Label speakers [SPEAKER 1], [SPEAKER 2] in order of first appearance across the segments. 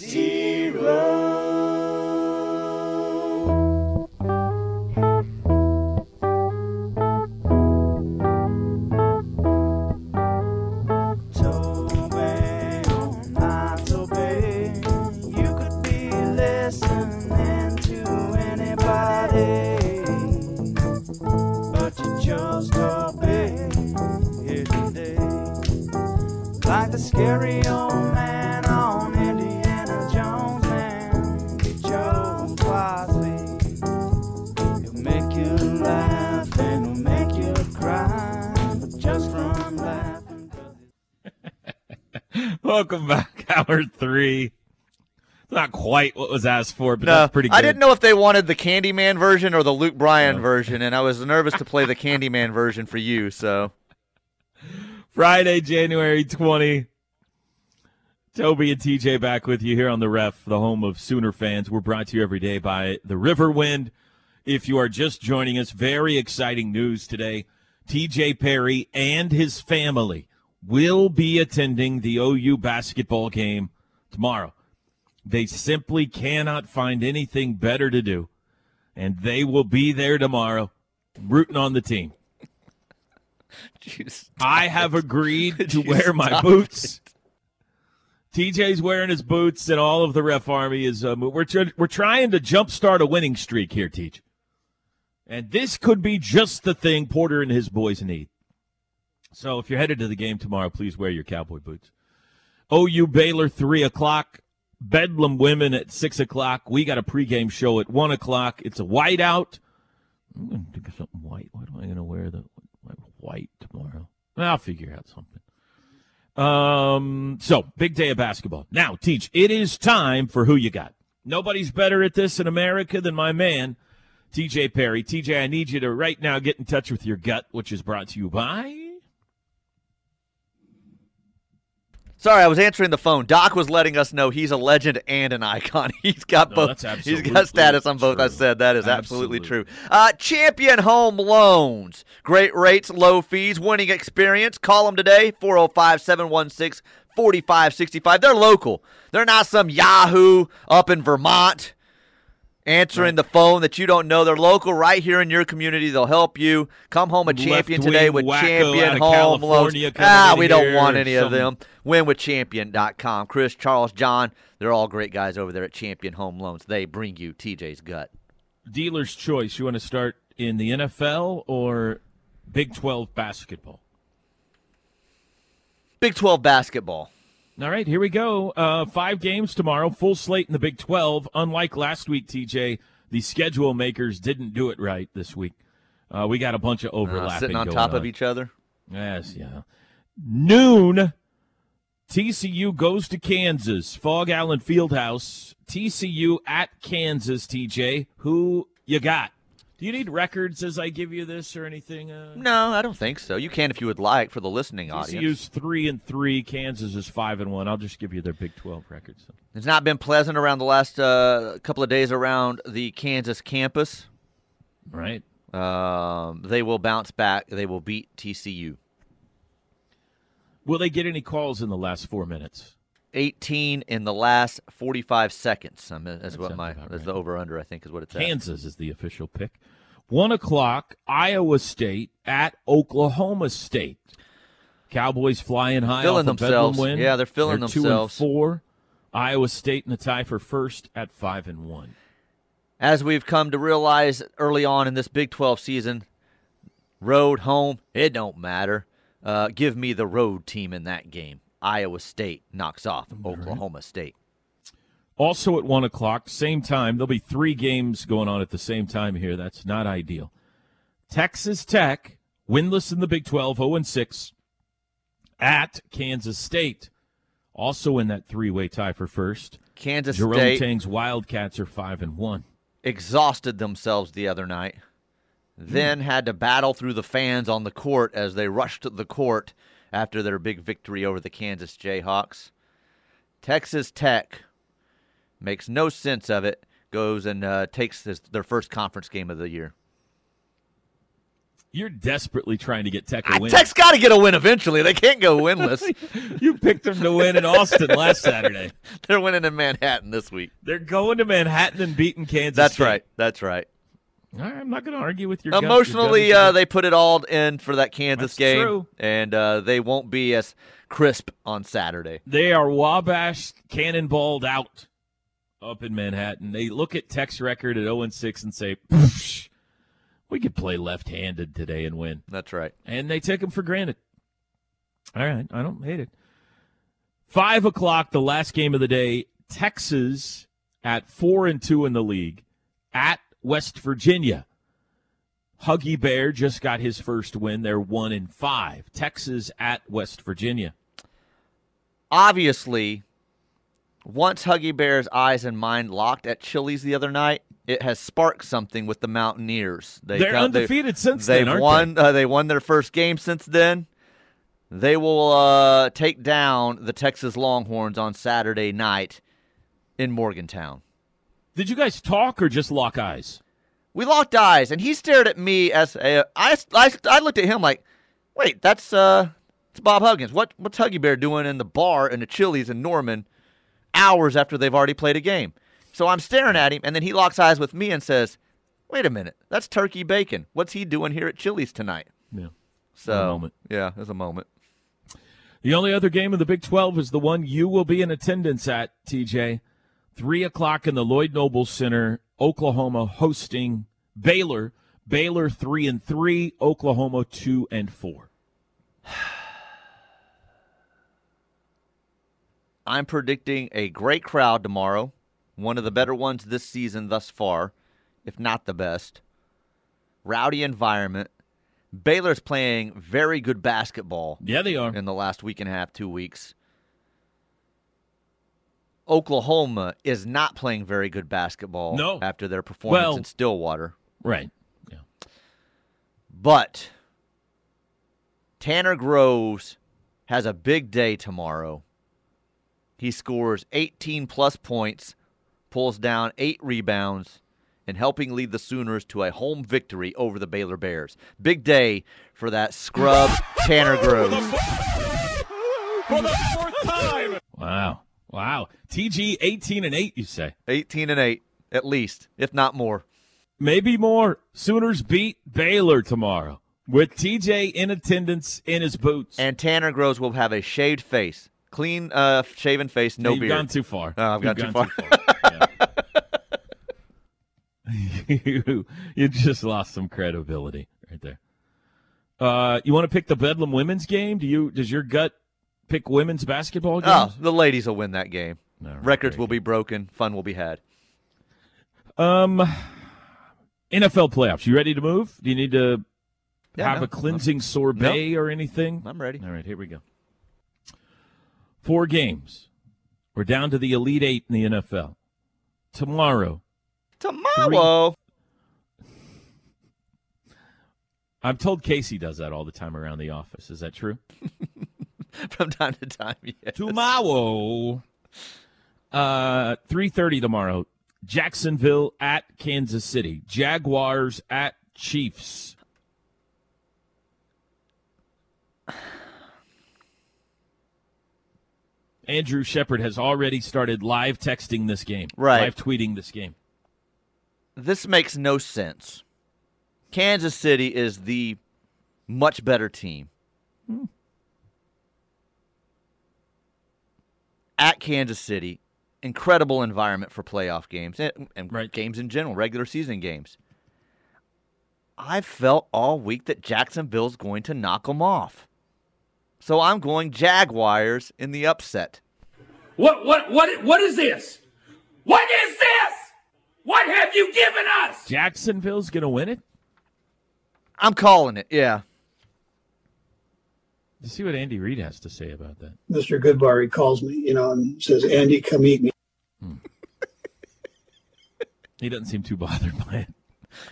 [SPEAKER 1] Toby,
[SPEAKER 2] quite what was asked for, but
[SPEAKER 3] No,
[SPEAKER 2] that's pretty good.
[SPEAKER 3] I didn't know if they wanted the Candyman version or the Luke Bryan version, and I was nervous to play the Candyman version for you. So
[SPEAKER 2] Friday, January 20. Toby and TJ back with you here on the ref, the home of Sooner fans. We're brought to you every day by the Riverwind. If you are just joining us, very exciting news today. TJ Perry and his family will be attending the OU basketball game tomorrow. They simply cannot find anything better to do, and they will be there tomorrow rooting on the team.
[SPEAKER 3] Jeez.
[SPEAKER 2] I have agreed to
[SPEAKER 3] You
[SPEAKER 2] wear my boots. TJ's wearing his boots, and all of the ref army is. Uh, we're tr- we're trying to jumpstart a winning streak here, Teach. And this could be just the thing Porter and his boys need. So if you're headed to the game tomorrow, please wear your cowboy boots. OU Baylor three o'clock. Bedlam women at six o'clock. We got a pregame show at one o'clock. It's a whiteout. I'm going to of something white. What am I going to wear the white tomorrow? I'll figure out something. Um, so big day of basketball. Now, teach. It is time for who you got. Nobody's better at this in America than my man, TJ Perry. TJ, I need you to right now get in touch with your gut, which is brought to you by.
[SPEAKER 3] Sorry, I was answering the phone. Doc was letting us know he's a legend and an icon. He's got
[SPEAKER 2] No,
[SPEAKER 3] both. He's got status on both. I said that is absolutely,
[SPEAKER 2] Absolutely.
[SPEAKER 3] true. Uh, Champion Home Loans. Great rates, low fees, winning experience. Call them today 405 716 4565. They're local. They're not some Yahoo up in Vermont answering the phone that you don't know. They're local right here in your community. They'll help you. Come home a champion
[SPEAKER 2] Left-wing
[SPEAKER 3] today with Champion Home Loans. Ah, we don't want any of
[SPEAKER 2] some-
[SPEAKER 3] them. Winwithchampion.com. Chris, Charles, John, they're all great guys over there at Champion Home Loans. They bring you TJ's gut.
[SPEAKER 2] Dealer's choice. You want to start in the NFL or Big 12 basketball?
[SPEAKER 3] Big 12 basketball.
[SPEAKER 2] All right, here we go. Uh, five games tomorrow, full slate in the Big 12. Unlike last week, TJ, the schedule makers didn't do it right this week. Uh, we got a bunch of overlapping.
[SPEAKER 3] Uh,
[SPEAKER 2] overlapping.
[SPEAKER 3] sitting on top of each other.
[SPEAKER 2] Yes, yeah. Noon, TCU goes to Kansas. Phog Allen Fieldhouse. TCU at Kansas, TJ. Who you got? Do you need records as I give you this or anything? Uh,
[SPEAKER 3] No, I don't think so. You can if you would like for the listening audience.
[SPEAKER 2] Use three and three. Kansas is five and one. I'll just give you their Big Twelve records.
[SPEAKER 3] It's not been pleasant around the last uh, couple of days around the Kansas campus.
[SPEAKER 2] Right.
[SPEAKER 3] Um, they will bounce back. They will beat TCU.
[SPEAKER 2] Will they get any calls in the last four minutes?
[SPEAKER 3] 18 in the last 45 seconds. I mean, that's what my that's
[SPEAKER 2] right.
[SPEAKER 3] the over under. I think is what it's at.
[SPEAKER 2] Kansas is the official pick. One o'clock, Iowa State at Oklahoma State. Cowboys flying high,
[SPEAKER 3] Filling themselves.
[SPEAKER 2] Win.
[SPEAKER 3] Yeah, they're filling
[SPEAKER 2] Two
[SPEAKER 3] themselves.
[SPEAKER 2] and four. Iowa State in the tie for first at five and one.
[SPEAKER 3] As we've come to realize early on in this Big 12 season, road, home, it don't matter. Uh, give me the road team in that game. Iowa State knocks off Oklahoma State.
[SPEAKER 2] Also at one o'clock, same time. There'll be three games going on at the same time here. That's not ideal. Texas Tech, winless in the Big 12, 0 and 6, at Kansas State. Also in that three-way tie for first.
[SPEAKER 3] Kansas
[SPEAKER 2] Jerome
[SPEAKER 3] State
[SPEAKER 2] Tang's Wildcats are five and one.
[SPEAKER 3] exhausted themselves the other night, hmm. then had to battle through the fans on the court as they rushed the court after their big victory over the Kansas Jayhawks. Texas Tech makes no sense of it, goes and uh, takes this, their first conference game of the year.
[SPEAKER 2] You're desperately trying to get Tech a win.
[SPEAKER 3] Tech's got to get a win eventually. They can't go winless.
[SPEAKER 2] you picked them to win in Austin last Saturday.
[SPEAKER 3] They're winning in Manhattan this week.
[SPEAKER 2] They're going to Manhattan and beating Kansas.
[SPEAKER 3] That's
[SPEAKER 2] State.
[SPEAKER 3] right. That's right.
[SPEAKER 2] I'm not going to argue with your gut- your
[SPEAKER 3] Emotionally,
[SPEAKER 2] gut
[SPEAKER 3] uh, they put it all in for that Kansas
[SPEAKER 2] That's
[SPEAKER 3] game,
[SPEAKER 2] true.
[SPEAKER 3] and uh, they won't be as crisp on Saturday.
[SPEAKER 2] they are Wabash cannonballed out up in Manhattan. They look at Tech's record at 0 and 6 and say, "We could play left-handed today and win."
[SPEAKER 3] That's right.
[SPEAKER 2] and they take them for granted. All right, I don't hate it. Five o'clock, the last game of the day. Texas at four and two in the league at West Virginia. Huggy Bear just got his first win. They're one in five. Texas at West Virginia.
[SPEAKER 3] Obviously, once Huggy Bear's eyes and mind locked at Chili's the other night, it has sparked something with the Mountaineers. They
[SPEAKER 2] They're
[SPEAKER 3] got- they-
[SPEAKER 2] undefeated since
[SPEAKER 3] They've
[SPEAKER 2] then,
[SPEAKER 3] won. Uh, they won their first game since then. They will uh, take down the Texas Longhorns on Saturday night in Morgantown.
[SPEAKER 2] Did you guys talk or just lock eyes?
[SPEAKER 3] We locked eyes, and he stared at me as a, I, I, I looked at him like, wait, that's uh, it's Bob Huggins. What what's Huggy Bear doing in the bar in the Chili's in Norman, hours after they've already played a game? So I'm staring at him, and then he locks eyes with me and says, "Wait a minute, that's Turkey Bacon. What's he doing here at Chili's tonight?"
[SPEAKER 2] Yeah.
[SPEAKER 3] So
[SPEAKER 2] moment.
[SPEAKER 3] yeah, there's a moment.
[SPEAKER 2] The only other game of the Big 12 is the one you will be in attendance at, TJ. Three o'clock in the Lloyd Noble Center, Oklahoma hosting Baylor. Baylor three and three, Oklahoma two and four.
[SPEAKER 3] I'm predicting a great crowd tomorrow, one of the better ones this season thus far, if not the best. Rowdy environment. Baylor's playing very good basketball
[SPEAKER 2] Yeah, they are.
[SPEAKER 3] in the last week and a half, two weeks. Oklahoma is not playing very good basketball
[SPEAKER 2] No.
[SPEAKER 3] after their performance
[SPEAKER 2] Well-
[SPEAKER 3] in Stillwater.
[SPEAKER 2] Right. Yeah.
[SPEAKER 3] But Tanner Groves has a big day tomorrow. He scores 18 plus points, pulls down eight rebounds, and helping lead the Sooners to a home victory over the Baylor Bears. Big day for that scrub Tanner Groves.
[SPEAKER 2] For the fourth time. Wow. Wow. TG 18 and 8, you say.
[SPEAKER 3] 18 and 8, at least, if not more.
[SPEAKER 2] Maybe more. Sooners beat Baylor tomorrow with TJ in attendance in his boots.
[SPEAKER 3] And Tanner Groves will have a shaved face, clean, uh, shaven face, no
[SPEAKER 2] You've
[SPEAKER 3] beard.
[SPEAKER 2] gone too far.
[SPEAKER 3] I've
[SPEAKER 2] You've
[SPEAKER 3] gone too
[SPEAKER 2] gone Yeah. you, you just lost some credibility right there. Uh, you want to pick the Bedlam women's game? Do you? Does your gut pick women's basketball games?
[SPEAKER 3] Oh, the ladies will win that game.
[SPEAKER 2] Right,
[SPEAKER 3] Records will be broken. Fun will be had.
[SPEAKER 2] Um, NFL playoffs. You ready to move? Do you need to
[SPEAKER 3] Yeah,
[SPEAKER 2] have
[SPEAKER 3] no,
[SPEAKER 2] a cleansing sorbet or anything?
[SPEAKER 3] I'm ready.
[SPEAKER 2] All right, here we go. Four games. We're down to the Elite Eight in the NFL. Tomorrow,
[SPEAKER 3] Tomorrow.
[SPEAKER 2] I'm told Casey does that all the time around the office. Is that true?
[SPEAKER 3] From time to time, yes.
[SPEAKER 2] Tomorrow, uh, three thirty tomorrow. Jacksonville at Kansas City. Jaguars at Chiefs. Andrew Shepard has already started live texting this game,
[SPEAKER 3] Right.
[SPEAKER 2] Live tweeting this game.
[SPEAKER 3] This makes no sense. Kansas City is the much better team. At Kansas City, incredible environment for playoff games and, and
[SPEAKER 2] Right.
[SPEAKER 3] games in general, regular season games. I felt all week that Jacksonville's going to knock them off. So I'm going Jaguars in the upset.
[SPEAKER 4] What what what what is this? What is this? What have you given us?
[SPEAKER 2] Jacksonville's going to win it.
[SPEAKER 3] I'm calling it, yeah.
[SPEAKER 2] See what Andy Reid has to say about that.
[SPEAKER 5] Mr. Goodbar, he calls me, you know, and says, Andy, come eat me. Hmm.
[SPEAKER 2] He doesn't seem too bothered by it.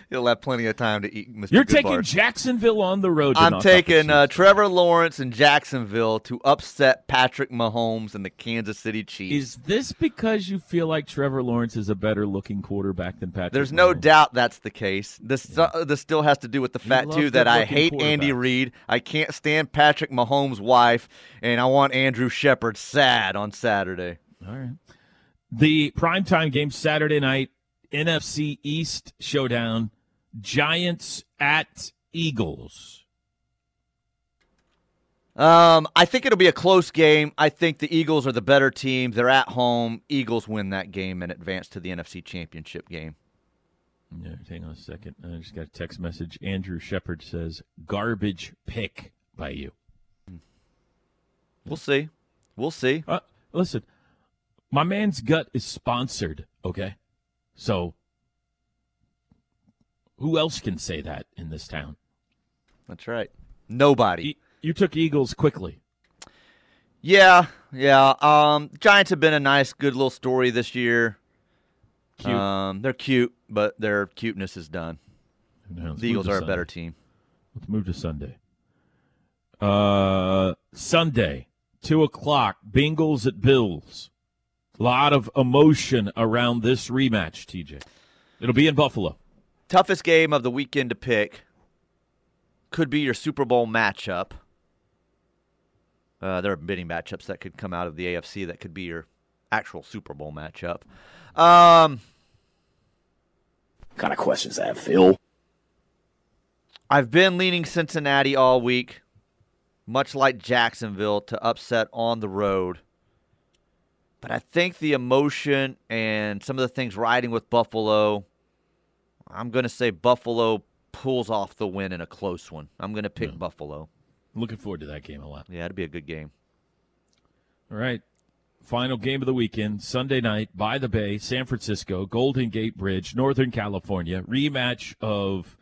[SPEAKER 3] He'll have plenty of time to eat. Mr.
[SPEAKER 2] You're
[SPEAKER 3] Goodbar.
[SPEAKER 2] taking Jacksonville on the road.
[SPEAKER 3] I'm
[SPEAKER 2] knock off the
[SPEAKER 3] taking uh, Trevor Lawrence and Jacksonville to upset Patrick Mahomes and the Kansas City Chiefs.
[SPEAKER 2] Is this because you feel like Trevor Lawrence is a better looking quarterback than Patrick?
[SPEAKER 3] There's no doubt that's the case. This uh, this still has to do with the fact too that I hate Andy. Reid. I can't stand Patrick Mahomes' wife, and I want Andrew Shepard sad on Saturday.
[SPEAKER 2] All right. The primetime game Saturday night, NFC East showdown, Giants at Eagles.
[SPEAKER 3] Um, I think it'll be a close game. I think the Eagles are the better team. They're at home. Eagles win that game and advance to the NFC Championship game.
[SPEAKER 2] Yeah, hang on a second. I just got a text message. Andrew Shepard says, garbage pick by you.
[SPEAKER 3] We'll see. We'll see.
[SPEAKER 2] Uh, listen, my man's gut is sponsored, okay? So who else can say that in this town?
[SPEAKER 3] That's right. Nobody.
[SPEAKER 2] E- You took Eagles quickly.
[SPEAKER 3] Yeah, yeah. Um, Giants have been a nice, good little story this year.
[SPEAKER 2] Cute.
[SPEAKER 3] Um, they're cute, but their cuteness is done. The Eagles are a better team.
[SPEAKER 2] Let's move to Sunday. Uh, Sunday, two o'clock. Bengals at Bills. A lot of emotion around this rematch. TJ, it'll be in Buffalo.
[SPEAKER 3] Toughest game of the weekend to pick could be your Super Bowl matchup. Uh, there are many matchups that could come out of the AFC that could be your actual Super Bowl matchup. Um,
[SPEAKER 5] kind of questions that, Phil?
[SPEAKER 3] I've been leaning Cincinnati all week, much like Jacksonville, to upset on the road. But I think the emotion and some of the things riding with Buffalo, I'm going to say Buffalo pulls off the win in a close one. I'm going to pick
[SPEAKER 2] Yeah.
[SPEAKER 3] Buffalo.
[SPEAKER 2] Looking forward to that game a lot.
[SPEAKER 3] Yeah, it'd be a good game.
[SPEAKER 2] All right. Final game of the weekend, Sunday night, by the Bay, San Francisco, Golden Gate Bridge, Northern California. Rematch of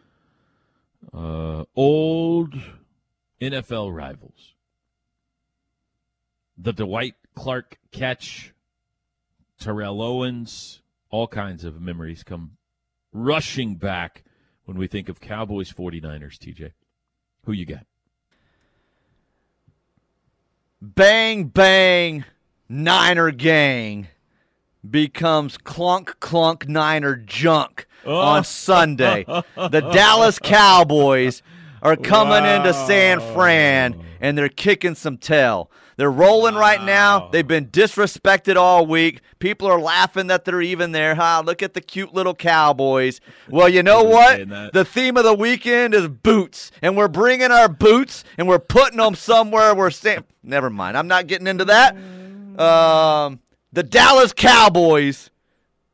[SPEAKER 2] uh, old NFL rivals. The Dwight Clark catch, Terrell Owens, all kinds of memories come rushing back when we think of Cowboys 49ers, TJ. Who you got?
[SPEAKER 3] Bang, bang, Niner gang becomes clunk, clunk, Niner junk oh. on Sunday. the Dallas Cowboys are coming into San Fran and they're kicking some tail. They're rolling right now. They've been disrespected all week. People are laughing that they're even there. Ha, look at the cute little Cowboys. Well, you know what? The theme of the weekend is boots, and we're bringing our boots and we're putting them somewhere. We're saying, never mind. I'm not getting into that. Um, the Dallas Cowboys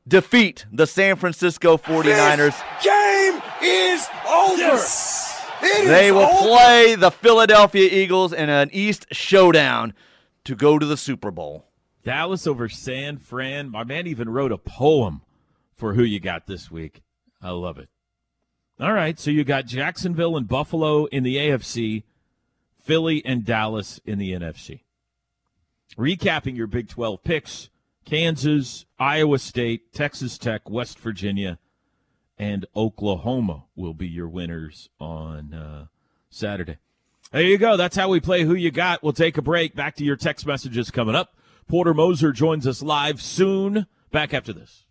[SPEAKER 3] defeat the San Francisco 49ers.
[SPEAKER 4] Game is over. It is
[SPEAKER 3] They will
[SPEAKER 4] over.
[SPEAKER 3] play the Philadelphia Eagles in an East showdown to go to the Super Bowl.
[SPEAKER 2] Dallas over San Fran. My man even wrote a poem for who you got this week. I love it. All right, so you got Jacksonville and Buffalo in the AFC, Philly and Dallas in the NFC. Recapping your Big 12 picks Kansas, Iowa State, Texas Tech, West Virginia, and Oklahoma will be your winners on uh, Saturday. There you go. That's how we play Who You Got. We'll take a break. Back to your text messages coming up. Porter Moser joins us live soon. Back after this.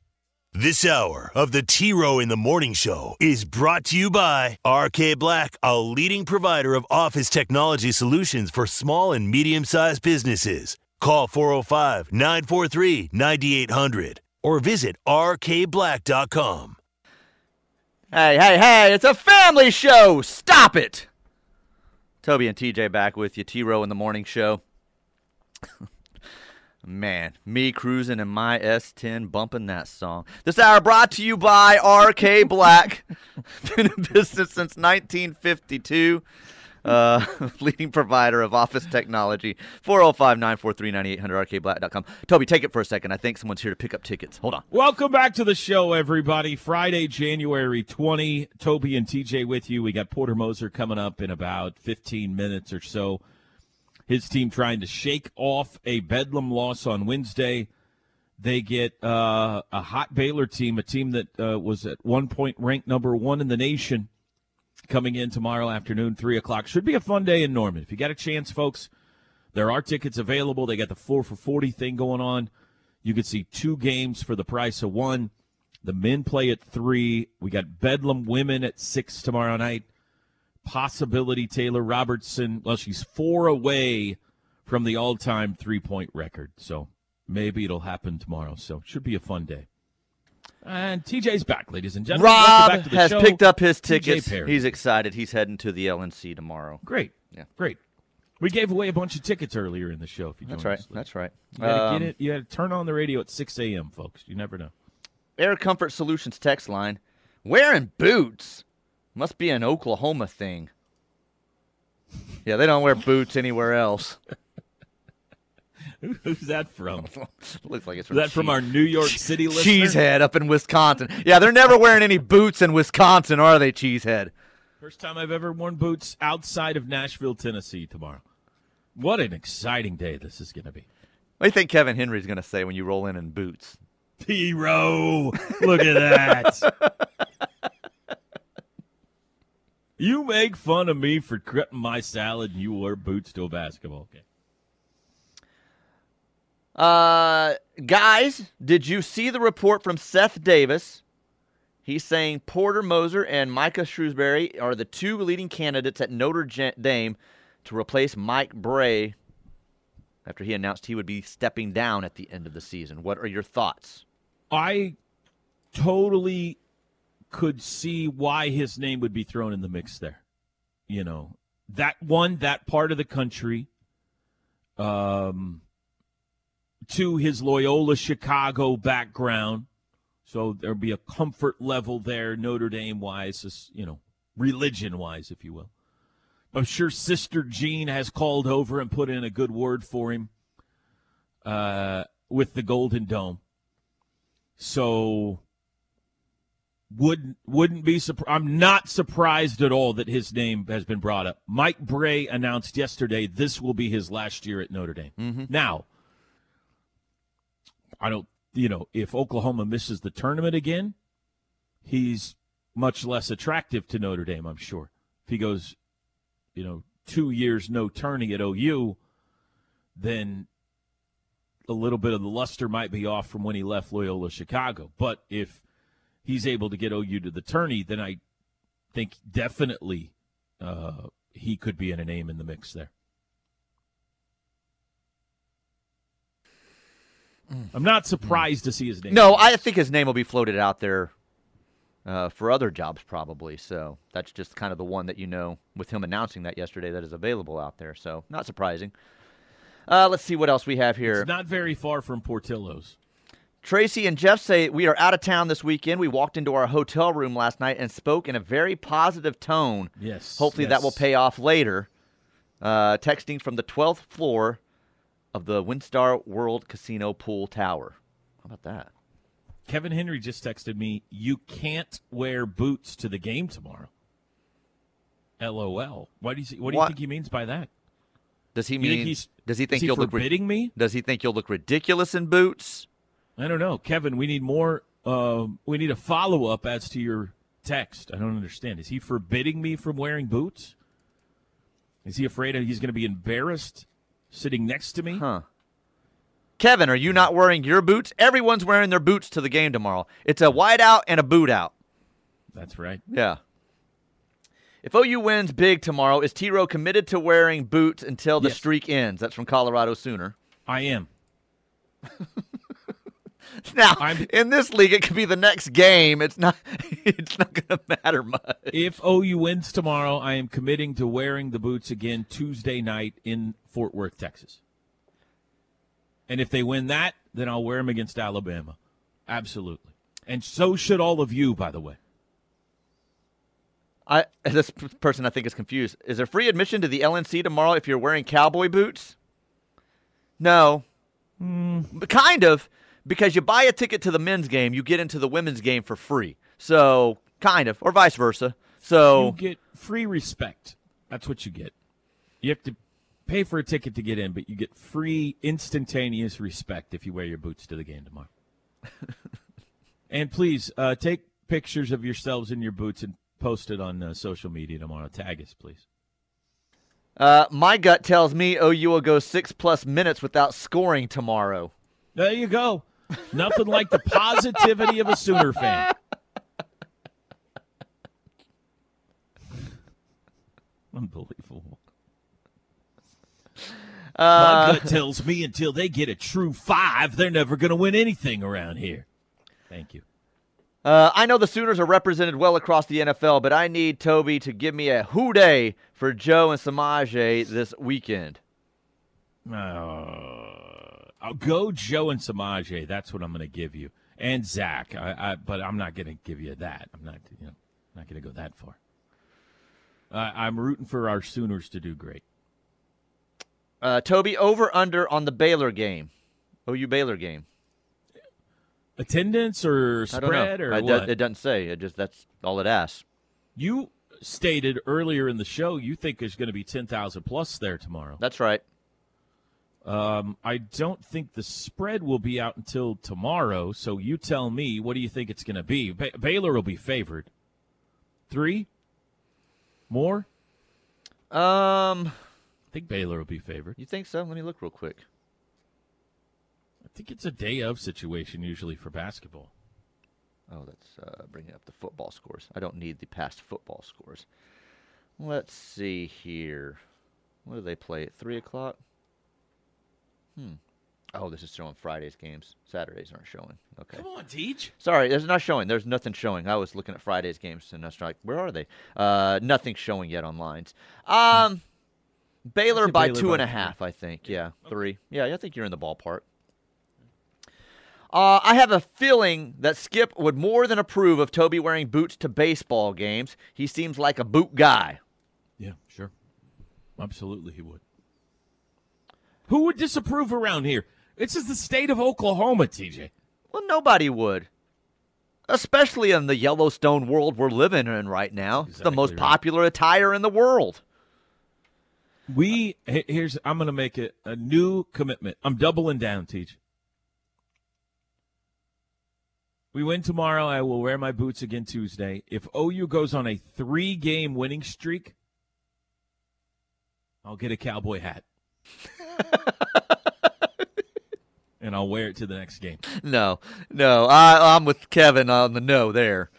[SPEAKER 6] This hour of the T Row in the Morning Show is brought to you by RK Black, a leading provider of office technology solutions for small and medium sized businesses. Call 405 943 9800 or visit rkblack.com.
[SPEAKER 3] Hey, hey, hey, it's a family show. Stop it. Toby and TJ back with you. T Row in the morning show. Man, me cruising in my S10 bumping that song. This hour brought to you by RK Black. Been in business since 1952. Uh, leading provider of office technology. 405 943 9800 rkblack.com. Toby, take it for a second. I think someone's here to pick up tickets. Hold on.
[SPEAKER 2] Welcome back to the show, everybody. Friday, January 20. Toby and TJ with you. We got Porter Moser coming up in about 15 minutes or so. His team trying to shake off a Bedlam loss on Wednesday. They get uh, a hot Baylor team, a team that uh, was at one point ranked number one in the nation, coming in tomorrow afternoon, 3 o'clock. Should be a fun day in Norman. If you got a chance, folks, there are tickets available. They got the 4 for 40 thing going on. You can see two games for the price of one. The men play at 3. We got Bedlam women at 6 tomorrow night. Possibility Taylor Robertson. Well, she's four away from the all time three point record. So maybe it'll happen tomorrow. So should be a fun day. And TJ's back, ladies and gentlemen.
[SPEAKER 3] Rob
[SPEAKER 2] back to the
[SPEAKER 3] has
[SPEAKER 2] show.
[SPEAKER 3] picked up his tickets. He's excited. He's heading to the LNC tomorrow.
[SPEAKER 2] Great.
[SPEAKER 3] Yeah.
[SPEAKER 2] Great. We gave away a bunch of tickets earlier in the show. If you
[SPEAKER 3] That's right. That's right.
[SPEAKER 2] You gotta
[SPEAKER 3] Um,
[SPEAKER 2] get it. You gotta turn on the radio at 6 a.m., folks. You never know.
[SPEAKER 3] Air Comfort Solutions text line. Wearing boots must be an Oklahoma thing. Yeah, they don't wear boots anywhere else.
[SPEAKER 2] Who's that from?
[SPEAKER 3] Looks like it's from
[SPEAKER 2] that from our New York City listener?
[SPEAKER 3] Cheesehead up in Wisconsin. Yeah, they're never wearing any boots in Wisconsin, are they, Cheesehead?
[SPEAKER 2] First time I've ever worn boots outside of Nashville, Tennessee tomorrow. What an exciting day this is going to be.
[SPEAKER 3] What do you think Kevin Henry's going to say when you roll in in boots?
[SPEAKER 2] T-Row, look at that. you make fun of me for cutting my salad and you wear boots to a basketball game.
[SPEAKER 3] Uh, guys, did you see the report from Seth Davis? He's saying Porter Moser and Micah Shrewsberry are the two leading candidates at Notre Dame to replace Mike Brey after he announced he would be stepping down at the end of the season. What are your thoughts?
[SPEAKER 2] I totally could see why his name would be thrown in the mix there. You know, that one, that part of the country, um, to his Loyola Chicago background. So there'll be a comfort level there, Notre Dame wise, you know, religion wise, if you will. I'm sure Sister Jean has called over and put in a good word for him uh, with the Golden Dome. So wouldn't wouldn't be surprised. I'm not surprised at all that his name has been brought up. Mike Brey announced yesterday this will be his last year at Notre Dame. Now, I don't, you know, if Oklahoma misses the tournament again, he's much less attractive to Notre Dame. I'm sure if he goes, you know, two years no turning at OU, then a little bit of the luster might be off from when he left Loyola Chicago. But if he's able to get OU to the tourney, then I think definitely uh, he could be in a name in the mix there. I'm not surprised to see his name.
[SPEAKER 3] No, I think his name will be floated out there uh, for other jobs probably. So that's just kind of the one that you know with him announcing that yesterday that is available out there. So not surprising. Uh, let's see what else we have here.
[SPEAKER 2] it's not very far from Portillo's.
[SPEAKER 3] Tracy and Jeff say we are out of town this weekend. We walked into our hotel room last night and spoke in a very positive tone.
[SPEAKER 2] Yes.
[SPEAKER 3] Hopefully that will pay off later. Uh, texting from the 12th floor of the WinStar World Casino Pool Tower. How about that?
[SPEAKER 2] Kevin Henry just texted me, "You can't wear boots to the game tomorrow." LOL. Why do you what do you
[SPEAKER 3] What?
[SPEAKER 2] think he means by that?
[SPEAKER 3] Does he
[SPEAKER 2] You
[SPEAKER 3] mean?
[SPEAKER 2] think he's
[SPEAKER 3] does he think
[SPEAKER 2] he
[SPEAKER 3] you'll look?
[SPEAKER 2] forbidding me?
[SPEAKER 3] does he think you'll look ridiculous in boots?
[SPEAKER 2] I don't know, Kevin. We need more. Um, we need a follow up as to your text. I don't understand. Is he forbidding me from wearing boots? Is he afraid he's going to be embarrassed sitting next to me?
[SPEAKER 3] Huh. Kevin, are you not wearing your boots? Everyone's wearing their boots to the game tomorrow. It's a white out and a boot out.
[SPEAKER 2] That's right.
[SPEAKER 3] Yeah. If OU wins big tomorrow, is T Row committed to wearing boots until the
[SPEAKER 2] Yes.
[SPEAKER 3] streak ends? That's from Colorado Sooner.
[SPEAKER 2] I am.
[SPEAKER 3] Now,
[SPEAKER 2] I'm-
[SPEAKER 3] in this league, it could be the next game. It's not. It's not going to matter much.
[SPEAKER 2] If OU wins tomorrow, I am committing to wearing the boots again Tuesday night in Fort Worth, Texas. And if they win that, then I'll wear them against Alabama. Absolutely. And so should all of you, by the way.
[SPEAKER 3] I this person I think is confused. Is there free admission to the LNC tomorrow if you're wearing cowboy boots? No, But kind of because you buy a ticket to the men's game, you get into the women's game for free. So kind of, or vice versa. So
[SPEAKER 2] You get free respect. That's what you get. You have to pay for a ticket to get in, but you get free, instantaneous respect if you wear your boots to the game tomorrow. And please uh, take pictures of yourselves in your boots and post it on uh, social media tomorrow. Tag us, please.
[SPEAKER 3] Uh, my gut tells me OU will go six plus minutes without scoring tomorrow.
[SPEAKER 2] There you go. Nothing like the positivity of a Sooner fan. Unbelievable. My
[SPEAKER 3] Uh,
[SPEAKER 2] gut tells me until they get a true five, they're never going to win anything around here. Thank you.
[SPEAKER 3] uh, I know the Sooners are represented well across the NFL, but I need Toby to give me a who day for Joe and Samaje this weekend.
[SPEAKER 2] Uh, I'll go Joe and Samaje. That's what I'm going to give you, and Zach. I, I, but I'm not going to give you that. I'm not, you know, not going to go that far. Uh, I'm rooting for our Sooners to do great.
[SPEAKER 3] Uh, Toby, over under on the Baylor game. OU Baylor game.
[SPEAKER 2] Attendance or spread or
[SPEAKER 3] I-
[SPEAKER 2] what?
[SPEAKER 3] It doesn't say. It just that's all it asks.
[SPEAKER 2] you stated earlier in the show you think there's going to be 10,000 plus there tomorrow.
[SPEAKER 3] That's right.
[SPEAKER 2] Um, I don't think the spread will be out until tomorrow. So you tell me, what do you think it's going to be? Ba- Baylor will be favored. Three? More?
[SPEAKER 3] Um,
[SPEAKER 2] I think Baylor will be favored.
[SPEAKER 3] you think so? Let me look real quick.
[SPEAKER 2] I think it's a day of situation usually for basketball.
[SPEAKER 3] Oh, that's uh, bringing up the football scores. I don't need the past football scores. Let's see here. What do they play at three o'clock? Hmm. Oh, this is showing Friday's games. Saturdays aren't showing. Okay.
[SPEAKER 2] Come on, Teach.
[SPEAKER 3] Sorry, there's not showing. There's nothing showing. I was looking at Friday's games and I was like, where are they? Uh, nothing showing yet on lines. Um, Baylor by
[SPEAKER 2] Baylor
[SPEAKER 3] two
[SPEAKER 2] by
[SPEAKER 3] and a
[SPEAKER 2] three.
[SPEAKER 3] I think. Yeah, three. Yeah, I think you're in the ballpark. Uh, I have a feeling that Skip would more than approve of Toby wearing boots to baseball games. He seems like a boot guy.
[SPEAKER 2] Yeah, sure. Absolutely, he would. Who would disapprove around here? This is the state of Oklahoma, TJ.
[SPEAKER 3] Well, nobody would. Especially in the Yellowstone world we're living in right now. It's the most
[SPEAKER 2] right.
[SPEAKER 3] popular attire in the world.
[SPEAKER 2] We here's I'm going to make it a new commitment. I'm doubling down, Teach. We win tomorrow. I will wear my boots again Tuesday. If OU goes on a three-game winning streak, I'll get a cowboy hat, and I'll wear it to the next game.
[SPEAKER 3] No, no, I, I'm with Kevin on the no there.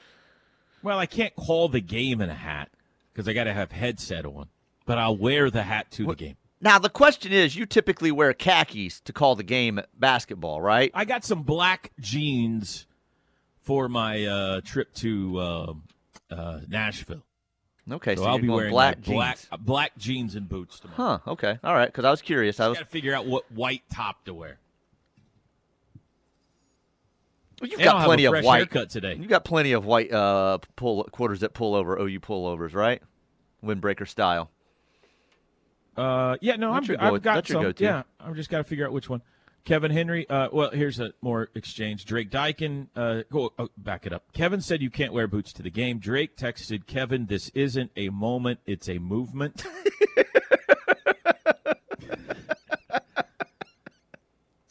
[SPEAKER 2] Well, I can't call the game in a hat because I got to have headset on, but I'll wear the hat to the game.
[SPEAKER 3] Now the question is, you typically wear khakis to call the game at basketball, right?
[SPEAKER 2] I got some black jeans for my uh, trip to uh, uh, Nashville.
[SPEAKER 3] Okay, so,
[SPEAKER 2] So, I'll be wearing
[SPEAKER 3] black jeans.
[SPEAKER 2] black uh, black jeans and boots tomorrow.
[SPEAKER 3] Huh? Okay, all right. Because I was curious. I
[SPEAKER 2] I
[SPEAKER 3] was.
[SPEAKER 2] got to figure out what white top to wear.
[SPEAKER 3] Well, you've
[SPEAKER 2] And I'll
[SPEAKER 3] got
[SPEAKER 2] have
[SPEAKER 3] plenty of white.
[SPEAKER 2] haircut today.
[SPEAKER 3] You've got plenty of white uh, pull quarters that pull over OU pullovers, right? Windbreaker style.
[SPEAKER 2] Uh, yeah, no, I'm, I've got some.
[SPEAKER 3] go-to.
[SPEAKER 2] Yeah, I've just got to figure out which one. Kevin Henry. Uh, well, here's a more exchange. Drake Dyken. Uh, go oh, back it up. Kevin said you can't wear boots to the game. Drake texted Kevin, "This isn't a moment; it's a movement."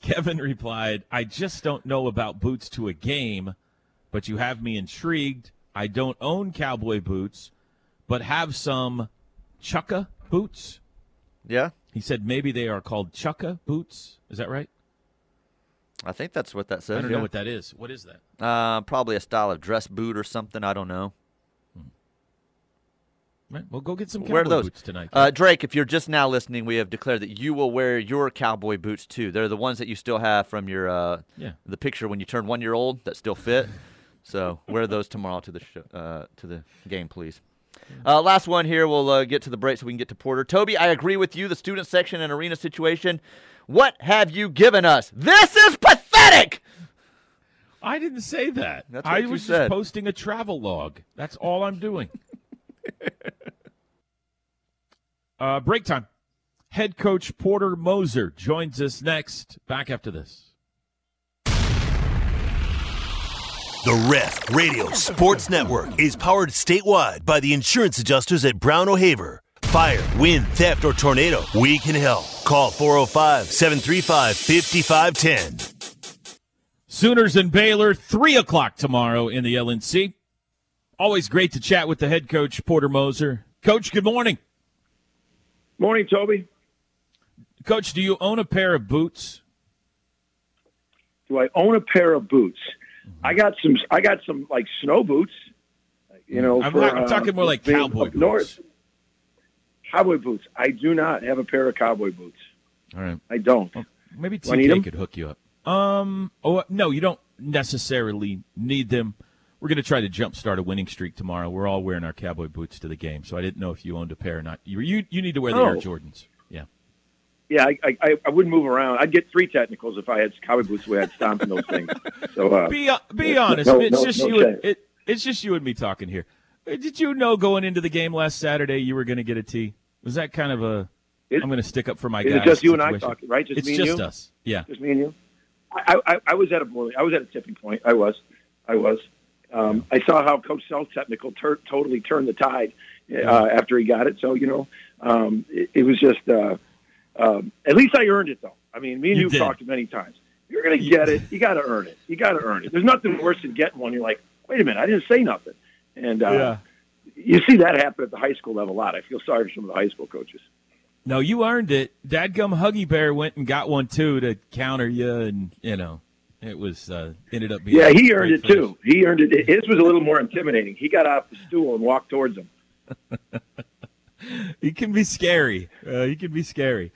[SPEAKER 2] Kevin replied, "I just don't know about boots to a game, but you have me intrigued. I don't own cowboy boots, but have some chukka boots."
[SPEAKER 3] Yeah,
[SPEAKER 2] He said maybe they are called chukka boots. Is that right?
[SPEAKER 3] I think that's what that says.
[SPEAKER 2] I don't
[SPEAKER 3] yeah.
[SPEAKER 2] know what that is. What is that?
[SPEAKER 3] Uh, probably a style of dress boot or something. I don't know.
[SPEAKER 2] Right. Well, go get some cowboy
[SPEAKER 3] Wear those.
[SPEAKER 2] boots tonight.
[SPEAKER 3] Uh, Drake, if you're just now listening, we have declared that you will wear your cowboy boots too. They're the ones that you still have from your uh,
[SPEAKER 2] Yeah.
[SPEAKER 3] the picture when you turn one year old that still fit. So wear those tomorrow to the show, uh, to the game, please. Uh, last one here. We'll uh, get to the break so we can get to Porter. Toby, I agree with you. The student section and arena situation. What have you given us? This is pathetic.
[SPEAKER 2] I didn't say that.
[SPEAKER 3] That's
[SPEAKER 2] I
[SPEAKER 3] you
[SPEAKER 2] was
[SPEAKER 3] said.
[SPEAKER 2] just posting a travel log. That's all I'm doing. uh, break time. Head coach Porter Moser joins us next. Back after this.
[SPEAKER 6] The Ref Radio Sports Network is powered statewide by the insurance adjusters at Brown O'Haver. Fire, wind, theft, or tornado, we can help. Call 405 735 5510.
[SPEAKER 2] Sooners and Baylor, 3 o'clock tomorrow in the LNC. Always great to chat with the head coach, Porter Moser. Coach, good morning.
[SPEAKER 7] Morning, Toby.
[SPEAKER 2] Coach, do you own a pair of boots?
[SPEAKER 7] Do I own a pair of boots? I got some. I got some like snow boots. You know,
[SPEAKER 2] I'm,
[SPEAKER 7] for,
[SPEAKER 2] not- I'm
[SPEAKER 7] uh,
[SPEAKER 2] talking more like
[SPEAKER 7] being
[SPEAKER 2] cowboy
[SPEAKER 7] up north. Cowboy boots. I do not have a pair of cowboy boots.
[SPEAKER 2] All right.
[SPEAKER 7] I don't.
[SPEAKER 2] Maybe
[SPEAKER 7] Do I?
[SPEAKER 2] TK could hook you up. Um. Oh no, you don't necessarily need them. We're going to try to jumpstart a winning streak tomorrow. We're all wearing our cowboy boots to the game, so I didn't know if you owned a pair or not. You you, you need to wear the Air
[SPEAKER 7] Oh.
[SPEAKER 2] Jordans. Yeah.
[SPEAKER 7] Yeah, I, I- I, wouldn't move around. I'd get three technicals if I had cowboy boots the way I'd stomp in those things. So uh,
[SPEAKER 2] Be uh, be honest.
[SPEAKER 7] no-
[SPEAKER 2] it's
[SPEAKER 7] no-
[SPEAKER 2] just
[SPEAKER 7] no
[SPEAKER 2] you. And, it, it's just you and me talking here. Uh, Did you know going into the game last Saturday you were going to get a T? Was that kind of a? I'm going to stick up for my guys.
[SPEAKER 7] just you and I talking, right? Just
[SPEAKER 2] It's
[SPEAKER 7] me and
[SPEAKER 2] just
[SPEAKER 7] you.
[SPEAKER 2] us. Yeah.
[SPEAKER 7] Just me and you. I, I, I was at a boiling. I was at a tipping point. I was. I was. Um, I saw how Coach Self technical totally turned the tide uh, after he got it. So you know, um, it, it was just. Uh, um, at least I earned it, though. I mean, me and
[SPEAKER 2] You
[SPEAKER 7] you, talked many times. You're going to get it. You got to earn it. You got to earn it. There's nothing worse than getting one. You're like, wait a minute, I didn't say nothing. And uh, you see that happen at the high school level a lot. I feel sorry for some of the high school coaches.
[SPEAKER 2] No, you earned it. Dadgum Huggy Bear went and got one too to counter you, and you know it was uh, ended up being.
[SPEAKER 7] Yeah, he earned it too. He earned it. His was a little more intimidating. He got off the stool and walked towards him.
[SPEAKER 2] finish. He can be scary. Uh, he can be scary.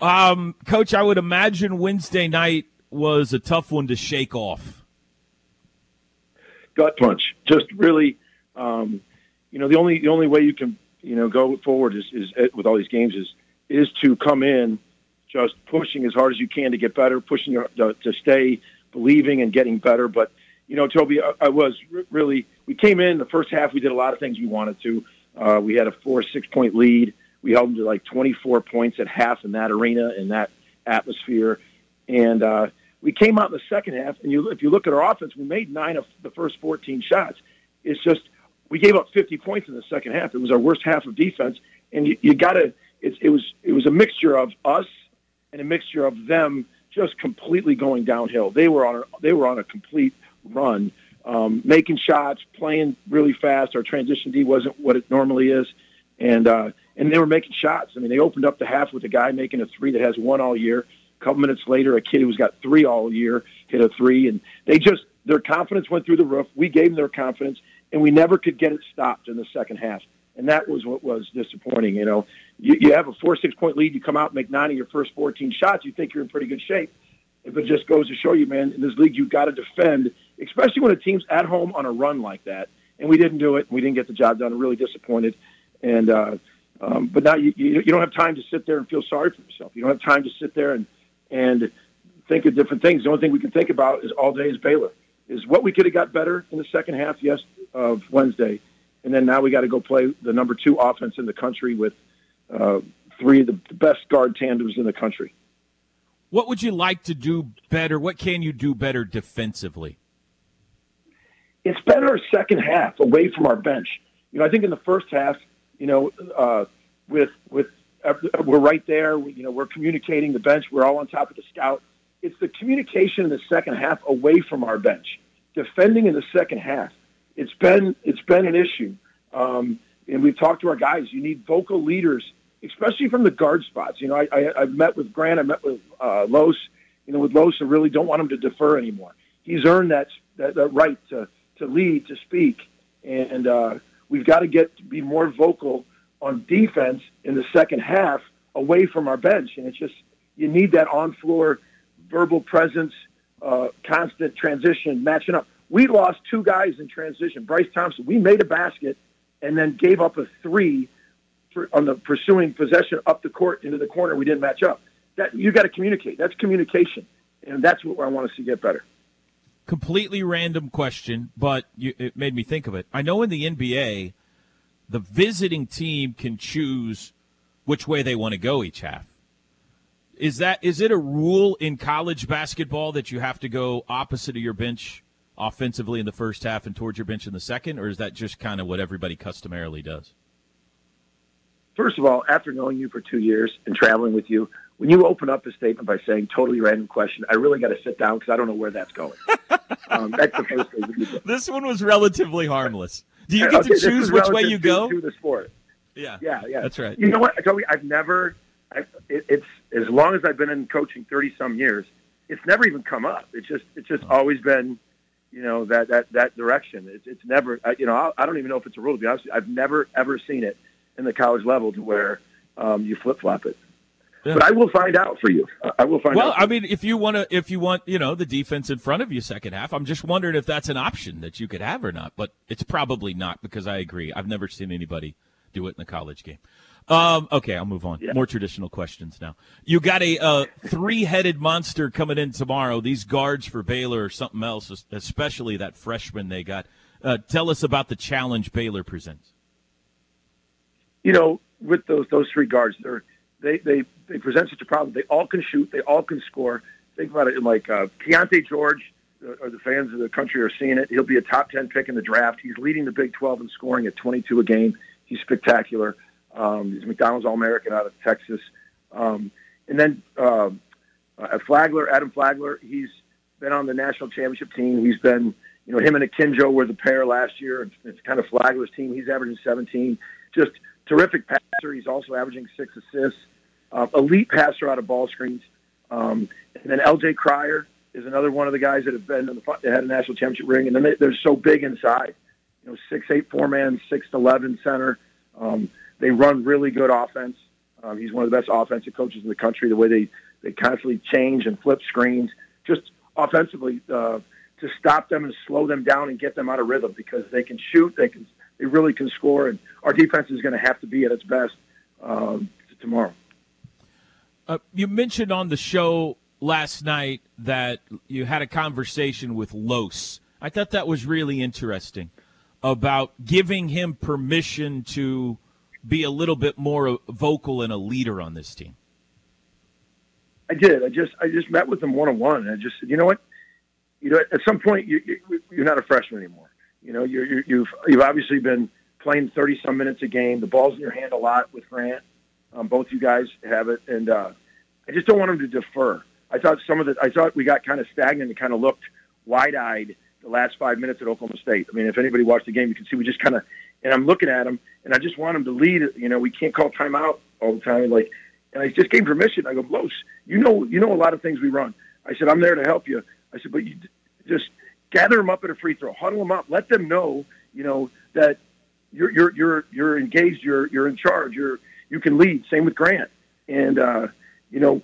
[SPEAKER 2] Um, Coach, I would imagine Wednesday night was a tough one to shake off.
[SPEAKER 7] Gut punch. Just really, um, you know, the only the only way you can you know go forward is, is uh, with all these games is is to come in just pushing as hard as you can to get better, pushing your, to, to stay believing and getting better. But you know, Toby, I, I was re- really. We came in the first half. We did a lot of things we wanted to. Uh, we had a four six point lead. We held them to like 24 points at half in that arena in that atmosphere, and uh, we came out in the second half. And you, if you look at our offense, we made nine of the first 14 shots. It's just we gave up 50 points in the second half. It was our worst half of defense, and you, you got to. It was it was a mixture of us and a mixture of them just completely going downhill. They were on a, they were on a complete run, um, making shots, playing really fast. Our transition D wasn't what it normally is, and uh, and they were making shots. I mean, they opened up the half with a guy making a three that has one all year. A couple minutes later, a kid who's got three all year hit a three, and they just their confidence went through the roof. We gave them their confidence, and we never could get it stopped in the second half. And that was what was disappointing. You know, you, you have a four six point lead, you come out and make nine of your first fourteen shots, you think you're in pretty good shape. If it just goes to show you, man, in this league you've got to defend, especially when a team's at home on a run like that. And we didn't do it. We didn't get the job done. I'm really disappointed. And uh, um, but now you, you you don't have time to sit there and feel sorry for yourself. You don't have time to sit there and and think of different things. The only thing we can think about is all day is Baylor. Is what we could have got better in the second half, yes, of Wednesday, and then now we got to go play the number two offense in the country with uh, three of the, best guard tandems in the country.
[SPEAKER 2] What would you like to do better? What can you do better defensively?
[SPEAKER 7] it's our second half away from our bench. You know, I think in the first half, you know, uh, with with uh, we're right there. You know, we're communicating the bench. We're all on top of the scout. It's the communication in the second half away from our bench, defending in the second half. It's been it's been an issue, um, and we've talked to our guys. You need vocal leaders, especially from the guard spots. You know, I, I, I've met with Grant. I met with uh, Los. You know, with Los, I really don't want him to defer anymore. He's earned that that, that right to to lead, to speak, and uh, we've got to get to be more vocal on defense in the second half away from our bench. And it's just you need that on floor verbal presence, uh, constant transition, matching up. We lost two guys in transition. Bryce Thompson, we made a basket and then gave up a three on the pursuing possession up the court into the corner. We didn't match up. That you got to communicate. That's communication, and that's what I want to see get better.
[SPEAKER 2] completely random question, but you, it made me think of it. I know in the NBA, the visiting team can choose which way they want to go each half. Is that is it a rule in college basketball that you have to go opposite of your bench offensively in the first half and towards your bench in the second, or is that just kind of what everybody customarily does?
[SPEAKER 7] First of all, after knowing you for two years and traveling with you, when you open up a statement by saying totally random question, I really got to sit down because I don't know where that's going. um, that's the first thing.
[SPEAKER 2] This one was relatively harmless. Do you get
[SPEAKER 7] Okay,
[SPEAKER 2] to choose which way you go?
[SPEAKER 7] to the sport.
[SPEAKER 2] Yeah,
[SPEAKER 7] Yeah, yeah,
[SPEAKER 2] That's right.
[SPEAKER 7] You know what, Toby? I've never. I, it, it's as long as I've been in coaching thirty some years, it's never even come up. It's just it's just always been, you know, that that that direction. It's it's never. You know, I, I don't even know if it's a rule. To be honest. I've never ever seen it in the college level to where um, you flip flop it.
[SPEAKER 2] Yeah.
[SPEAKER 7] But I will find out for you. I- will find
[SPEAKER 2] Well,
[SPEAKER 7] out. Well,
[SPEAKER 2] I mean, if you want to, if you want, you know, the defense in front of you second half, I'm just wondering if that's an option that you could have or not. But it's probably not because I agree. I've never seen anybody do it in the college game. Um, okay, I'll move on.
[SPEAKER 7] Yeah.
[SPEAKER 2] More traditional questions now. You got a uh, three-headed monster coming in tomorrow. These guards for Baylor or something else, especially that freshman they got. Uh, tell us about the challenge Baylor presents.
[SPEAKER 7] you know, with those those three guards, they're they they they present such a problem. They all can shoot. They all can score. Think about it like uh, Keyonte George, uh, or the fans of the country are seeing it. He'll be a top ten pick in the draft. He's leading the Big Twelve in scoring at 22 a game. He's spectacular. Um, he's McDonald's All American out of Texas. Um, and then uh, uh, Flagler, Adam Flagler, he's been on the national championship team. He's been, you know, him and Akinjo were the pair last year. It's, kind of Flagler's team. He's averaging 17. Just terrific passer. He's also averaging six assists. Uh, elite passer out of ball screens. Um, and then L.J. Cryer is another one of the guys that have been in the that had a national championship ring. And then they, they're so big inside. You know, six eight four man, six eleven center. Um, they run really good offense. Um, he's one of the best offensive coaches in the country. The way they they constantly change and flip screens, just offensively uh, to stop them and slow them down and get them out of rhythm because they can shoot, they can, they really can score, and our defense is going to have to be at its best um, tomorrow.
[SPEAKER 2] Uh, you mentioned on the show last night that you had a conversation with Los. I thought that was really interesting about giving him permission to be a little bit more vocal and a leader on this team.
[SPEAKER 7] I did. I just I just met with them one on one, and I just said, you know what, you know, at some point you, you you're not a freshman anymore. You know, you're, you're, you've you've obviously been playing thirty some minutes a game. The ball's in your hand a lot with Grant. Um, both you guys have it, and uh, I just don't want him to defer. I thought some of the I thought we got kind of stagnant and kind of looked wide eyed the last five minutes at Oklahoma State. I mean, if anybody watched the game, you can see we just kind of. And I'm looking at him, and I just want him to lead. You know, we can't call timeout all the time. Like, and I just gave permission. I go, Los, you know, you know a lot of things we run. I said, I'm there to help you. I said, but you just gather them up at a free throw, huddle them up, let them know, you know, that you're you're you're you're engaged, you're you're in charge, you're you can lead. Same with Grant, and uh, you know,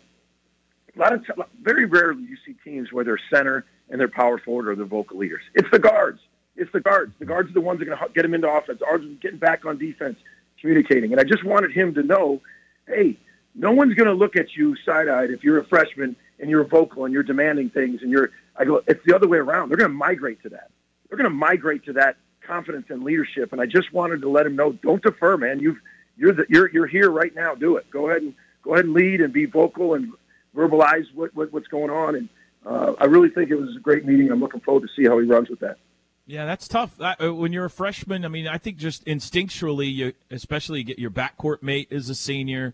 [SPEAKER 7] a lot of t- very rarely you see teams where their center and their power forward are the vocal leaders. It's the guards. It's the guards. The guards are the ones that are going to get him into offense. Ours is getting back on defense, communicating. And I just wanted him to know, hey, no one's going to look at you side-eyed if you're a freshman and you're vocal and you're demanding things and you're. I go, it's the other way around. They're going to migrate to that. They're going to migrate to that confidence and leadership. And I just wanted to let him know, don't defer, man. You've you're the, you're you're here right now. Do it. Go ahead and go ahead and lead and be vocal and verbalize what, what what's going on. And uh, I really think it was a great meeting. I'm looking forward to see how he runs with that.
[SPEAKER 2] Yeah, that's tough. Uh, when you're a freshman, I mean, I think just instinctually, you especially you get your backcourt mate is a senior.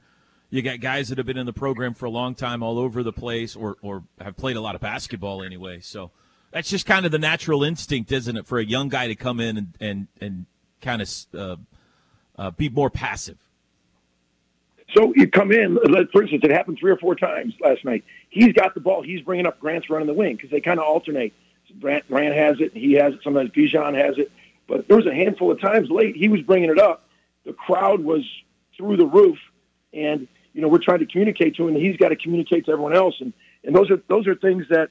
[SPEAKER 2] You got guys that have been in the program for a long time, all over the place, or or have played a lot of basketball anyway. So that's just kind of the natural instinct, isn't it, for a young guy to come in and and and kind of uh, uh, be more passive.
[SPEAKER 7] So you come in, for instance, it happened three or four times last night. He's got the ball. He's bringing up Grant's running the wing because they kind of alternate. Grant, Grant has it. He has it. Sometimes Bijan has it. But there was a handful of times late he was bringing it up. The crowd was through the roof, and you know we're trying to communicate to him, and he's got to communicate to everyone else. And and those are those are things that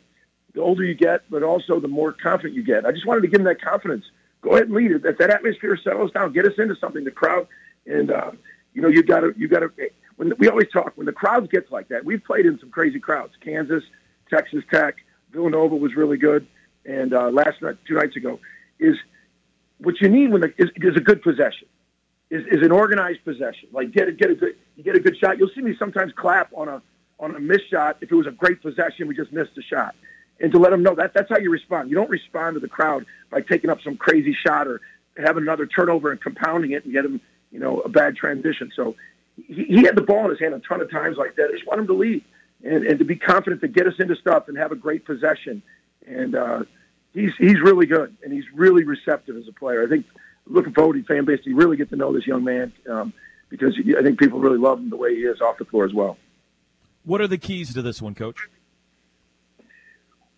[SPEAKER 7] the older you get, but also the more confident you get. I just wanted to give him that confidence. Go ahead and lead it. If that atmosphere settles down, get us into something. The crowd, and uh, you know you got to you got to. When we always talk when the crowds gets like that, we've played in some crazy crowds. Kansas, Texas Tech, Villanova was really good, and uh, last night, two nights ago, is what you need when the, is, is a good possession. Is, is an organized possession. Like get a, get a good you get a good shot. You'll see me sometimes clap on a on a missed shot if it was a great possession. We just missed a shot, and to let them know that that's how you respond. You don't respond to the crowd by taking up some crazy shot or having another turnover and compounding it and get them you know a bad transition. So he, he had the ball in his hand a ton of times like that. I just want him to lead and, and to be confident to get us into stuff and have a great possession. And uh, he's he's really good and he's really receptive as a player. I think looking forward to fan base to really get to know this young man um, because I think people really love him the way he is off the floor as well.
[SPEAKER 2] What are the keys to this one, Coach?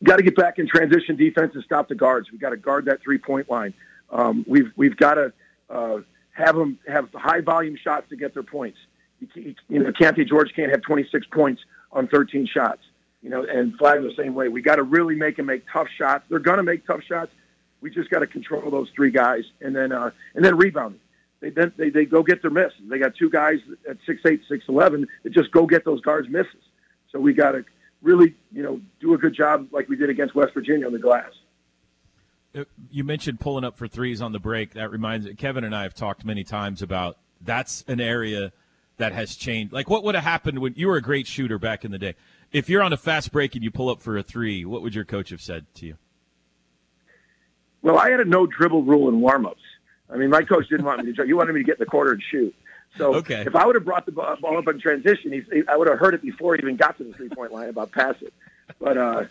[SPEAKER 7] Got to get back in transition defense and stop the guards. We got to guard that three point line. Um, we've we've got to uh, have them have high volume shots to get their points. You, you know, Keyonte George can't have 26 points on 13 shots. You know, and Flag the same way. We got to really make them make tough shots. They're going to make tough shots. We just got to control those three guys, and then uh, and then rebounding. They then they, they go get their misses. They got two guys at six eight, six eleven that just go get those guards misses. So we got to really, you know, do a good job like we did against West Virginia on the glass.
[SPEAKER 2] Uh, You mentioned pulling up for threes on the break. That reminds Kevin and I have talked many times about that's an area that has changed. Like, what would have happened when you were a great shooter back in the day? If you're on a fast break and you pull up for a three, what would your coach have said to you?
[SPEAKER 7] Well, I had a no dribble rule in warmups. I mean, my coach didn't want me to. He wanted me to get in the corner and shoot. So
[SPEAKER 2] Okay.
[SPEAKER 7] if I would have brought the ball up in transition, he- I would have heard it before he even got to the three point line about pass it. But uh,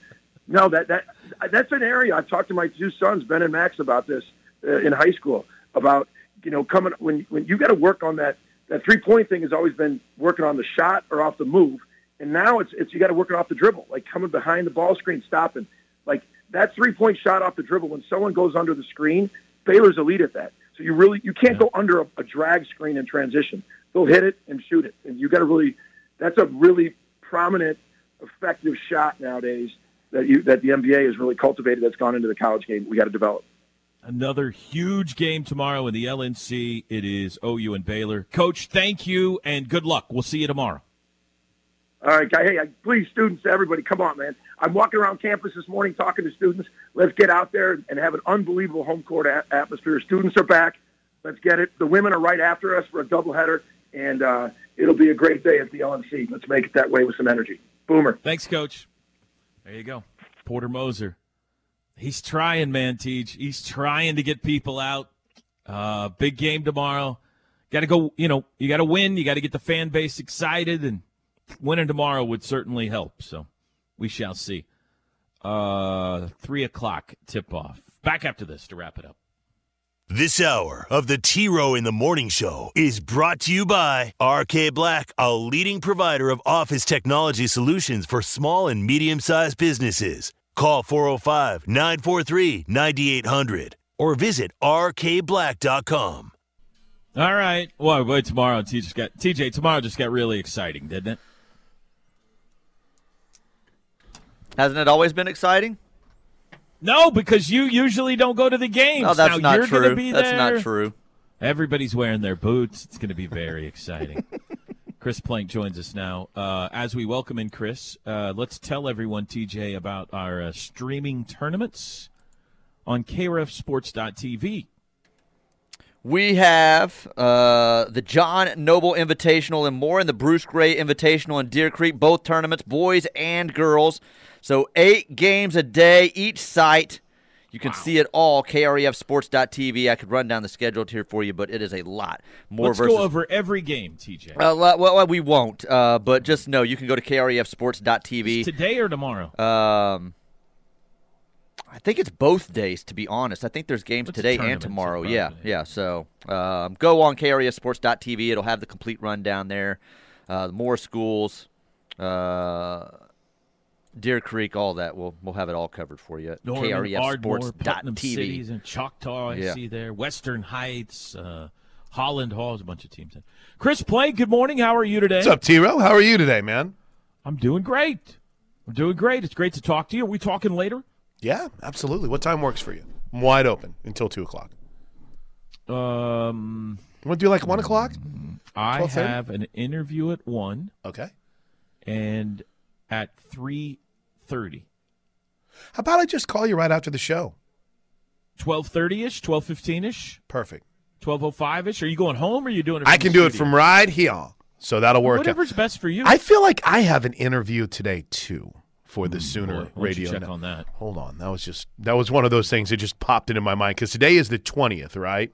[SPEAKER 7] no, that that that's an area I've talked to my two sons, Ben and Max, about this uh, in high school. About you know coming when when you got to work on that that three point thing has always been working on the shot or off the move, and now it's it's you got to work it off the dribble, like coming behind the ball screen, stopping. Like that three point shot off the dribble when someone goes under the screen, Baylor's elite at that. So you really you can't go under a, a drag screen in transition. They'll hit it and shoot it, and you got to really. That's a really prominent, effective shot nowadays that you that the NBA has really cultivated. That's gone into the college game. We got to develop.
[SPEAKER 2] Another huge game tomorrow in the LNC. It is OU and Baylor. Coach, thank you and good luck. We'll see you tomorrow.
[SPEAKER 7] All right, guy. Hey, please, students, everybody, come on, man. I'm walking around campus this morning talking to students. Let's get out there and have an unbelievable home court a- atmosphere. Students are back. Let's get it. The women are right after us for a doubleheader, and uh, it'll be a great day at the LNC. Let's make it that way with some energy. Boomer.
[SPEAKER 2] Thanks, Coach. There you go. Porter Moser. He's trying, man, Teach. He's trying to get people out. Uh, big game tomorrow. Got to go, you know, you got to win. You got to get the fan base excited, and winning tomorrow would certainly help. So we shall see. Uh, three o'clock tip off. Back after this to wrap it up.
[SPEAKER 6] This hour of the T Row in the Morning Show is brought to you by RK Black, a leading provider of office technology solutions for small and medium sized businesses. Call 405 943 9800 or visit rkblack.com.
[SPEAKER 2] All right. Well, boy, tomorrow TJ got TJ. Tomorrow just got really exciting, didn't it?
[SPEAKER 3] Hasn't it always been exciting?
[SPEAKER 2] No, because you usually don't go to the games.
[SPEAKER 3] No, that's
[SPEAKER 2] now
[SPEAKER 3] not true. That's not true.
[SPEAKER 2] Everybody's wearing their boots. It's going to be very exciting. Chris Plank joins us now. Uh, as we welcome in Chris, uh, let's tell everyone, TJ, about our uh, streaming tournaments on KREFSports.tv.
[SPEAKER 3] We have uh, the John Noble Invitational and more, and the Bruce Gray Invitational in Deer Creek, both tournaments, boys and girls. So eight games a day, each site. You can see it all, KREFSports.tv. I could run down the schedule here for you, but it is a lot. More
[SPEAKER 2] Let's
[SPEAKER 3] versus
[SPEAKER 2] go over every game, TJ.
[SPEAKER 3] Uh, well, we won't, uh, but just know you can go to KREFSports.tv.
[SPEAKER 2] Today or tomorrow?
[SPEAKER 3] Um, I think it's both days, to be honest. I think there's games
[SPEAKER 2] a
[SPEAKER 3] today and tomorrow. yeah, yeah. So um, go on KREFSports.tv. It'll have the complete rundown there. Uh, more schools, uh, Deer Creek, all that. We'll we'll have it all covered for you at
[SPEAKER 2] Norman, Ardmore, Putnam
[SPEAKER 3] KREFsports.tv.
[SPEAKER 2] Cities, and Choctaw. I
[SPEAKER 3] Yeah.
[SPEAKER 2] see there. Western Heights, uh, Holland Hall. There's a bunch of teams. In. Chris Plank, good morning. How are you today?
[SPEAKER 8] What's up, T Row? How are you today, man?
[SPEAKER 2] I'm doing great. I'm doing great. It's great to talk to you. Are we talking later?
[SPEAKER 8] Yeah, absolutely. What time works for you? I'm wide open until two o'clock.
[SPEAKER 2] Um,
[SPEAKER 8] You want to do like one o'clock?
[SPEAKER 2] I have an interview at one
[SPEAKER 8] Okay.
[SPEAKER 2] and at three thirty.
[SPEAKER 8] How about I just call you right after the show?
[SPEAKER 2] Twelve thirty ish, twelve fifteen ish,
[SPEAKER 8] Perfect.
[SPEAKER 2] twelve oh five ish. Are you going home or are you doing it?
[SPEAKER 8] I can do it from right here, so that'll work. out.
[SPEAKER 2] Whatever's best for you.
[SPEAKER 8] I feel like I have an interview today too for the Sooner
[SPEAKER 2] Boy, why don't you
[SPEAKER 8] Radio.
[SPEAKER 2] check
[SPEAKER 8] Net-
[SPEAKER 2] on that.
[SPEAKER 8] Hold on, that was just that was one of those things that just popped into my mind because today is the twentieth, right?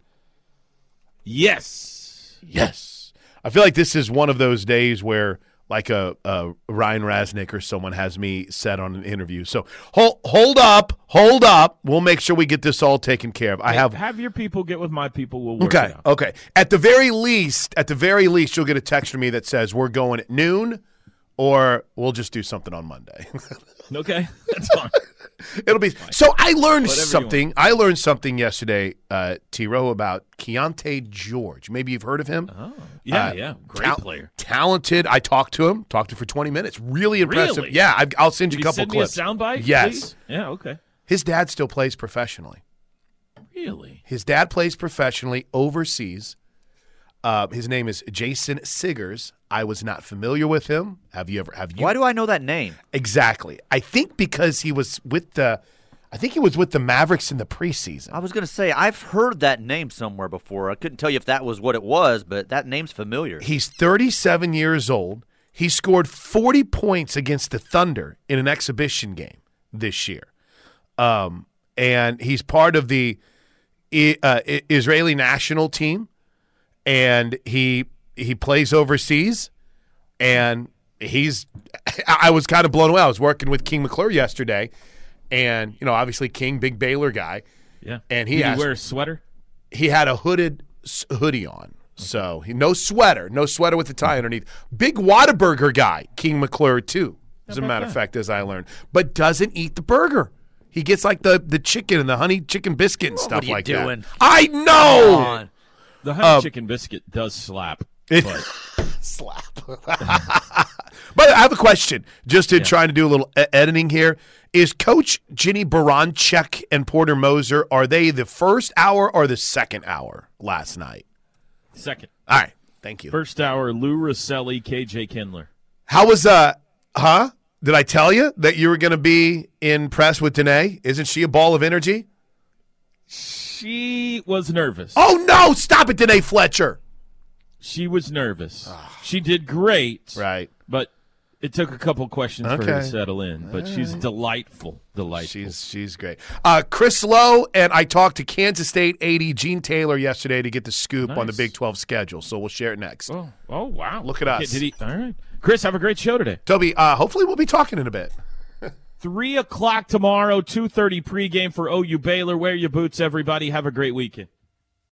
[SPEAKER 2] Yes.
[SPEAKER 8] Yes. I feel like this is one of those days where like a, a Ryan Rasnick or someone has me set on an interview. So hold hold up, hold up. We'll make sure we get this all taken care of. I have
[SPEAKER 2] have your people get with my people. We'll work
[SPEAKER 8] Okay,
[SPEAKER 2] it out.
[SPEAKER 8] okay. At the very least, at the very least, you'll get a text from me that says we're going at noon, or we'll just do something on Monday.
[SPEAKER 2] Okay, that's fine.
[SPEAKER 8] It'll be so. I learned
[SPEAKER 2] Whatever
[SPEAKER 8] something. I learned something yesterday, uh, T. Row, about Keyonte George. Maybe you've heard of him.
[SPEAKER 2] Oh, yeah,
[SPEAKER 8] Uh,
[SPEAKER 2] yeah, great
[SPEAKER 8] tal-
[SPEAKER 2] player.
[SPEAKER 8] talented. I talked to him. Talked to him for twenty minutes. Really impressive.
[SPEAKER 2] Really?
[SPEAKER 8] Yeah, I, I'll send you a couple
[SPEAKER 2] send
[SPEAKER 8] clips.
[SPEAKER 2] me a soundbite?
[SPEAKER 8] Yes.
[SPEAKER 2] please? Yeah. Okay.
[SPEAKER 8] His dad still plays professionally.
[SPEAKER 2] Really?
[SPEAKER 8] His dad plays professionally overseas. Uh, his name is Jason Siggers. I was not familiar with him. Have you ever? Have you?
[SPEAKER 3] Why do I know that name?
[SPEAKER 8] exactly? I think because he was with the. I think he was with the Mavericks in the preseason.
[SPEAKER 3] I was going to say I've heard that name somewhere before. I couldn't tell you if that was what it was, but that name's familiar.
[SPEAKER 8] He's 37 years old. He scored 40 points against the Thunder in an exhibition game this year. Um, and he's part of the uh, Israeli national team. And he he plays overseas. And he's I was kind of blown away. I was working with King McClure yesterday. And, you know, obviously King, big Baylor guy.
[SPEAKER 2] Yeah.
[SPEAKER 8] And he
[SPEAKER 2] Did
[SPEAKER 8] asked-
[SPEAKER 2] he wear a sweater?
[SPEAKER 8] he had a hooded hoodie on. So he, no sweater, no sweater with the tie underneath. Big Whataburger guy, King McClure too. As a matter of fact, as I learned, but doesn't eat the burger. He gets like the the chicken and the honey chicken biscuit and stuff
[SPEAKER 3] are you
[SPEAKER 8] like
[SPEAKER 3] doing?
[SPEAKER 8] that. I know.
[SPEAKER 2] The honey
[SPEAKER 8] Um,
[SPEAKER 2] chicken biscuit does slap.
[SPEAKER 8] It-
[SPEAKER 2] But
[SPEAKER 8] Slap. but I have a question. Just to trying to do a little e- editing here. Is Coach Jennie Baranczyk and Porter Moser are they the first hour or the second hour last night?
[SPEAKER 2] second,
[SPEAKER 8] All right. Thank you.
[SPEAKER 2] first hour, Lou Rosselli, KJ Kindler.
[SPEAKER 8] How was uh huh? Did I tell you that you were going to be in press with Danae? Isn't she a ball of energy?
[SPEAKER 2] She was nervous.
[SPEAKER 8] Oh no! Stop it, Danae Fletcher.
[SPEAKER 2] She was nervous. she did great.
[SPEAKER 8] Right.
[SPEAKER 2] But it took a couple questions for her to
[SPEAKER 8] Okay.
[SPEAKER 2] settle in. But she's delightful. Delightful.
[SPEAKER 8] She's she's great. Uh, Chris Lowe and I talked to Kansas State AD Gene Taylor yesterday to get the scoop on the
[SPEAKER 2] Nice.
[SPEAKER 8] Big Twelve schedule. So we'll share it next.
[SPEAKER 2] oh, oh wow.
[SPEAKER 8] Look at us.
[SPEAKER 2] Did he, all right. Chris, have a great show today.
[SPEAKER 8] Toby, uh, hopefully we'll be talking in a bit.
[SPEAKER 2] Three o'clock tomorrow, two thirty pregame for OU Baylor. Wear your boots, everybody. Have a great weekend.